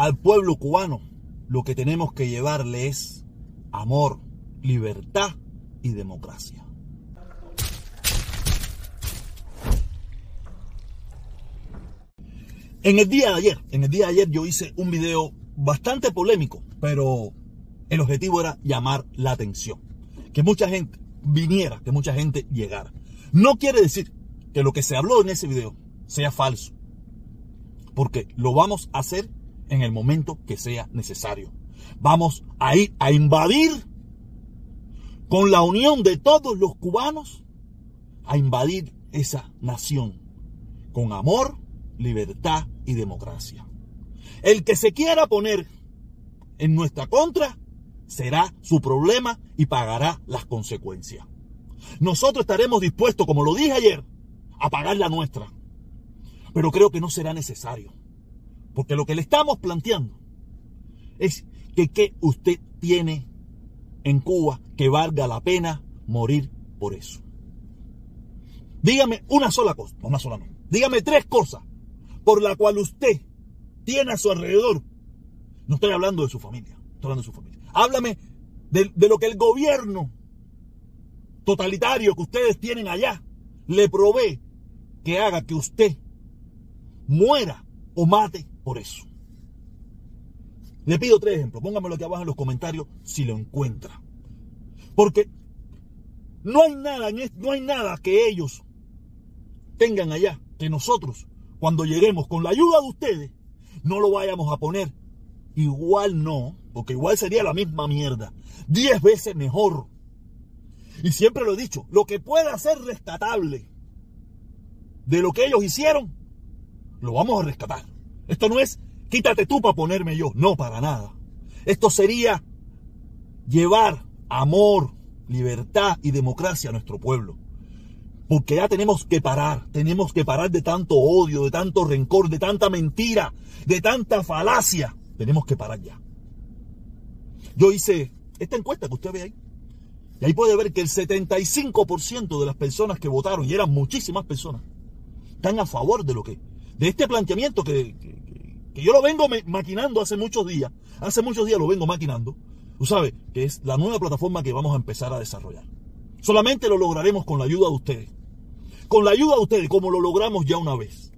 al pueblo cubano lo que tenemos que llevarle es amor, libertad y democracia. En el día de ayer, en el día de ayer yo hice un video bastante polémico, pero el objetivo era llamar la atención. Que mucha gente viniera, que mucha gente llegara. No quiere decir que lo que se habló en ese video sea falso. Porque lo vamos a hacer en el momento que sea necesario. Vamos a ir a invadir con la unión de todos los cubanos, a invadir esa nación con amor, libertad y democracia. El que se quiera poner en nuestra contra será su problema y pagará las consecuencias. Nosotros estaremos dispuestos, como lo dije ayer, a pagar la nuestra. Pero creo que no será necesario. Porque lo que le estamos planteando es que ¿qué usted tiene en Cuba que valga la pena morir por eso. Dígame una sola cosa, no una sola no. Dígame tres cosas por la cual usted tiene a su alrededor. No estoy hablando de su familia, estoy hablando de su familia. Háblame de lo que el gobierno totalitario que ustedes tienen allá le provee que haga que usted muera o mate por eso. Le pido tres ejemplos, póngamelo aquí abajo en los comentarios si lo encuentra. Porque no hay nada, no hay nada que ellos tengan allá que nosotros cuando lleguemos con la ayuda de ustedes, no lo vayamos a poner. Igual no, porque igual sería la misma mierda. Diez veces mejor. Y siempre lo he dicho, lo que pueda ser rescatable de lo que ellos hicieron, lo vamos a rescatar. Esto no es quítate tú para ponerme yo, no para nada. Esto sería llevar amor, libertad y democracia a nuestro pueblo. Porque ya tenemos que parar, tenemos que parar de tanto odio, de tanto rencor, de tanta mentira, de tanta falacia. Tenemos que parar ya. Yo hice esta encuesta que usted ve ahí. Y ahí puede ver que el 75% de las personas que votaron, y eran muchísimas personas, están a favor de lo que, de este planteamiento que, que, yo lo vengo maquinando hace muchos días. Hace muchos días lo vengo maquinando. Tú sabes que es la nueva plataforma que vamos a empezar a desarrollar. Solamente lo lograremos con la ayuda de ustedes con la ayuda de ustedes, como lo logramos ya una vez.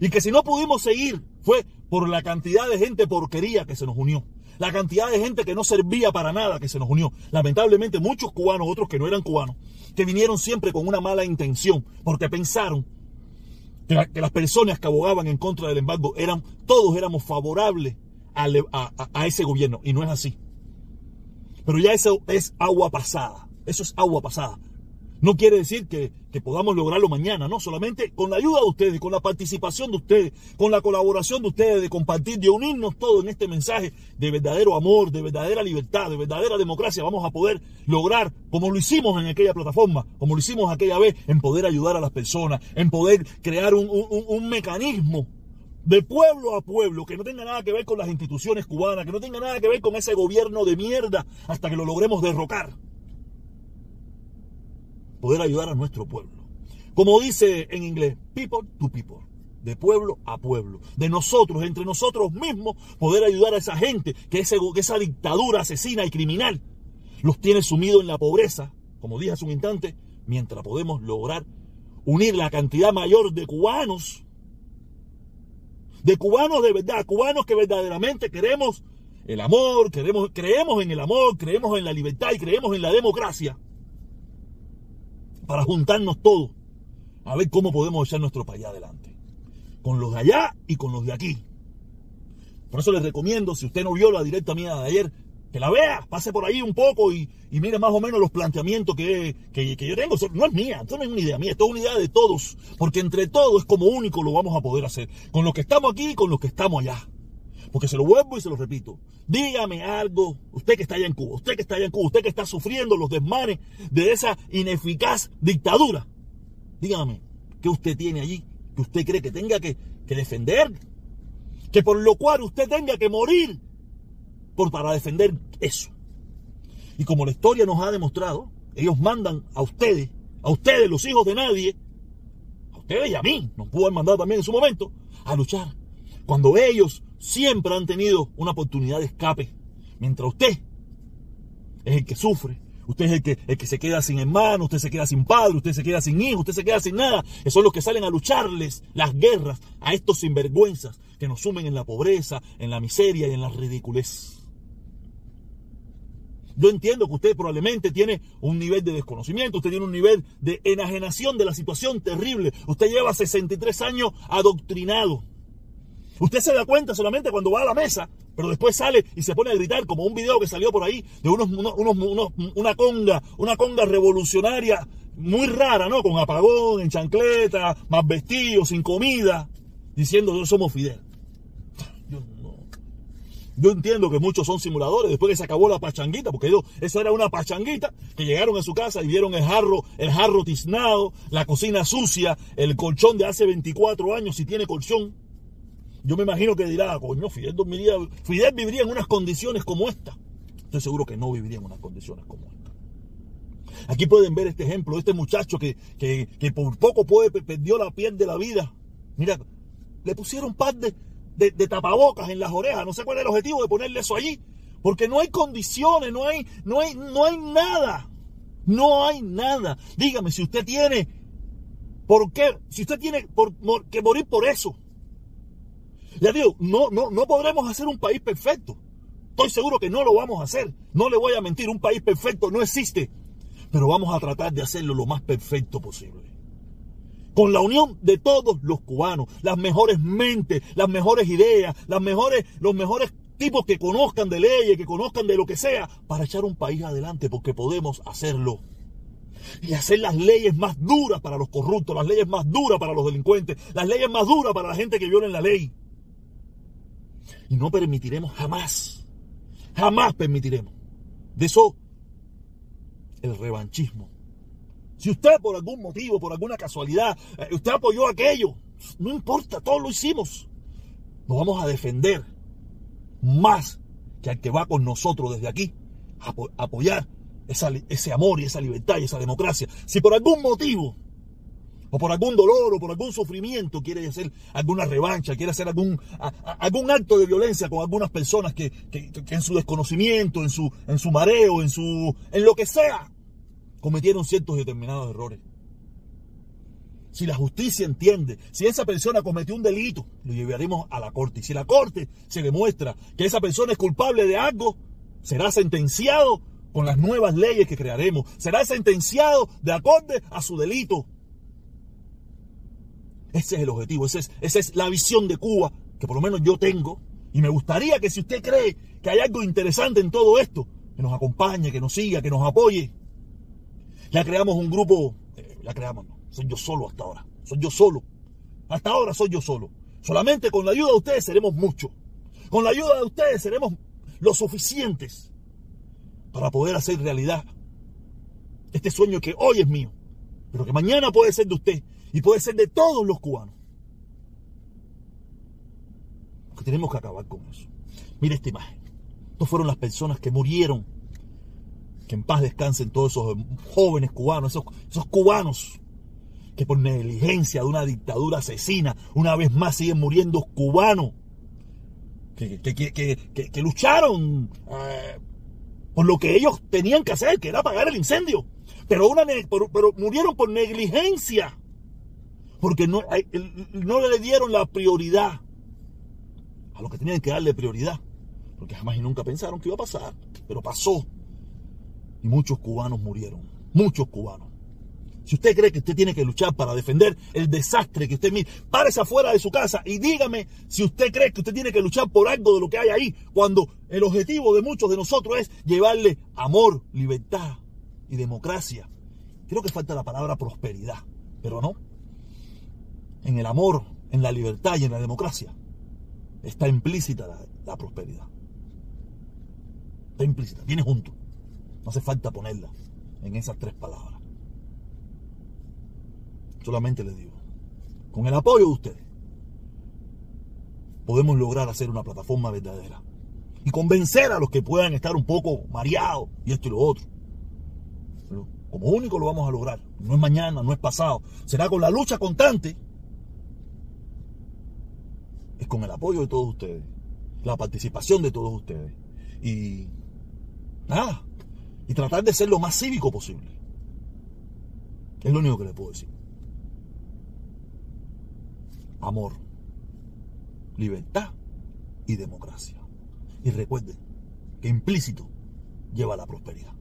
Y que si no pudimos seguir fue por la cantidad de gente porquería que se nos unió. La cantidad de gente que no servía para nada que se nos unió. Lamentablemente muchos cubanos, otros que no eran cubanos, que vinieron siempre con una mala intención, porque pensaron que, las personas que abogaban en contra del embargo eran, todos éramos favorables a, a ese gobierno. Y no es así. Pero ya eso es agua pasada. Eso es agua pasada. No quiere decir que, podamos lograrlo mañana, no, solamente con la ayuda de ustedes, con la participación de ustedes, con la colaboración de ustedes, de compartir, de unirnos todos en este mensaje de verdadero amor, de verdadera libertad, de verdadera democracia, vamos a poder lograr, como lo hicimos en aquella plataforma, como lo hicimos aquella vez, en poder ayudar a las personas, en poder crear un, un mecanismo de pueblo a pueblo, que no tenga nada que ver con las instituciones cubanas, que no tenga nada que ver con ese gobierno de mierda, hasta que lo logremos derrocar poder ayudar a nuestro pueblo. Como dice en inglés, people to people, de pueblo a pueblo, de nosotros, entre nosotros mismos, poder ayudar a esa gente que, esa dictadura asesina y criminal los tiene sumidos en la pobreza, como dije hace un instante, mientras podemos lograr unir la cantidad mayor de cubanos, de cubanos de verdad, cubanos que verdaderamente queremos el amor, queremos, creemos en el amor, creemos en la libertad y creemos en la democracia para juntarnos todos a ver cómo podemos echar nuestro país adelante. Con los de allá y con los de aquí. Por eso les recomiendo, si usted no vio la directa mía de ayer, que la vea, pase por ahí un poco y, mire más o menos los planteamientos que, que, yo tengo. No es mía, esto no es una idea mía, esto es una idea de todos. Porque entre todos como único lo vamos a poder hacer. Con los que estamos aquí y con los que estamos allá. Porque se lo vuelvo y se lo repito. Dígame algo, usted que está allá en Cuba, usted que está allá en Cuba, usted que está sufriendo los desmanes de esa ineficaz dictadura. Dígame, ¿qué usted tiene allí? Que usted cree que tenga que, defender. Que por lo cual usted tenga que morir por, para defender eso. Y como la historia nos ha demostrado, ellos mandan a ustedes, a ustedes, los hijos de nadie, a ustedes y a mí, nos pudo haber mandado también en su momento, a luchar. Cuando ellos siempre han tenido una oportunidad de escape. Mientras usted es el que sufre, usted es el que, el que se queda sin hermano, usted se queda sin padre, usted se queda sin hijo, usted se queda sin nada. Esos son los que salen a lucharles las guerras a estos sinvergüenzas que nos sumen en la pobreza, en la miseria y en la ridiculez. Yo entiendo que usted probablemente tiene un nivel de desconocimiento, usted tiene un nivel de enajenación de la situación terrible. Usted lleva 63 años adoctrinado. Usted se da cuenta solamente cuando va a la mesa, pero después sale y se pone a gritar como un video que salió por ahí de unos, unos, una conga, una conga revolucionaria muy rara, ¿no? Con apagón, en chancleta, más vestido, sin comida, diciendo que somos Fidel. Yo entiendo que muchos son simuladores, después que se acabó la pachanguita, porque eso era una pachanguita, que llegaron a su casa y vieron el jarro, el jarro tiznado, la cocina sucia, el colchón de hace 24 años, si tiene colchón. Yo me imagino que dirá, coño, Fidel, dormiría, Fidel viviría en unas condiciones como esta. Estoy seguro que no viviría en unas condiciones como esta. Aquí pueden ver este ejemplo de este muchacho que, que, por poco puede, perdió la piel de la vida. Mira, le pusieron par de, de, tapabocas en las orejas. No sé cuál es el objetivo de ponerle eso allí. Porque no hay condiciones, no hay, no hay, no hay nada. No hay nada. Dígame, si usted tiene, ¿por qué? Si usted tiene por, que morir por eso. Ya digo, no, no, no podremos hacer un país perfecto. Estoy seguro que no lo vamos a hacer. No le voy a mentir, un país perfecto no existe. Pero vamos a tratar de hacerlo lo más perfecto posible con la unión de todos los cubanos, las mejores mentes, las mejores ideas, los mejores tipos que conozcan de leyes, que conozcan de lo que sea, para echar un país adelante, porque podemos hacerlo. Y hacer las leyes más duras para los corruptos, las leyes más duras para los delincuentes, las leyes más duras para la gente que violen la ley. Y no permitiremos jamás, jamás permitiremos. De eso, el revanchismo si usted por algún motivo, por alguna casualidad, eh, usted apoyó aquello, no importa, todos lo hicimos. Nos vamos a defender más que al que va con nosotros desde aquí, a apoyar ese amor y esa libertad y esa democracia. Si por algún motivo, o por algún dolor, o por algún sufrimiento, quiere hacer alguna revancha, quiere hacer algún, algún acto de violencia con algunas personas que, en su desconocimiento, en su, en su mareo, en, su, en lo que sea, cometieron ciertos determinados errores. Si la justicia entiende, si esa persona cometió un delito, lo llevaremos a la corte. Y si la corte se demuestra que esa persona es culpable de algo, será sentenciado con las nuevas leyes que crearemos. Será sentenciado de acorde a su delito. Ese es el objetivo, es, esa es la visión de Cuba que por lo menos yo tengo. Y me gustaría que si usted cree que hay algo interesante en todo esto, que nos acompañe, que nos siga, que nos apoye. Ya creamos un grupo, eh, ya creamos, no, soy yo solo hasta ahora, soy yo solo. Hasta ahora soy yo solo. Solamente con la ayuda de ustedes seremos muchos. Con la ayuda de ustedes seremos lo suficientes para poder hacer realidad este sueño que hoy es mío, pero que mañana puede ser de usted y puede ser de todos los cubanos. Que tenemos que acabar con eso. Mire esta imagen. Estas fueron las personas que murieron que en paz descansen todos esos jóvenes cubanos, esos, esos cubanos que por negligencia de una dictadura asesina, una vez más siguen muriendo cubanos, que, que, lucharon eh, por lo que ellos tenían que hacer, que era apagar el incendio, pero, una, pero, murieron por negligencia, porque no, no le dieron la prioridad a lo que tenían que darle prioridad, porque jamás y nunca pensaron que iba a pasar, pero pasó muchos cubanos murieron. Muchos cubanos. Si usted cree que usted tiene que luchar para defender el desastre que usted mira, párese afuera de su casa y dígame si usted cree que usted tiene que luchar por algo de lo que hay ahí, cuando el objetivo de muchos de nosotros es llevarle amor, libertad y democracia. Creo que falta la palabra prosperidad, pero no. En el amor, en la libertad y en la democracia está implícita la, prosperidad. Está implícita, viene junto. No hace falta ponerla en esas tres palabras. Solamente les digo, con el apoyo de ustedes, podemos lograr hacer una plataforma verdadera y convencer a los que puedan estar un poco mareados y esto y lo otro. como único lo vamos a lograr. No es mañana, no es pasado. Será con la lucha constante. Es con el apoyo de todos ustedes. la participación de todos ustedes. Y nada, y tratar de ser lo más cívico posible. Es lo único que le puedo decir. Amor, libertad y democracia. Y recuerden que implícito lleva a la prosperidad.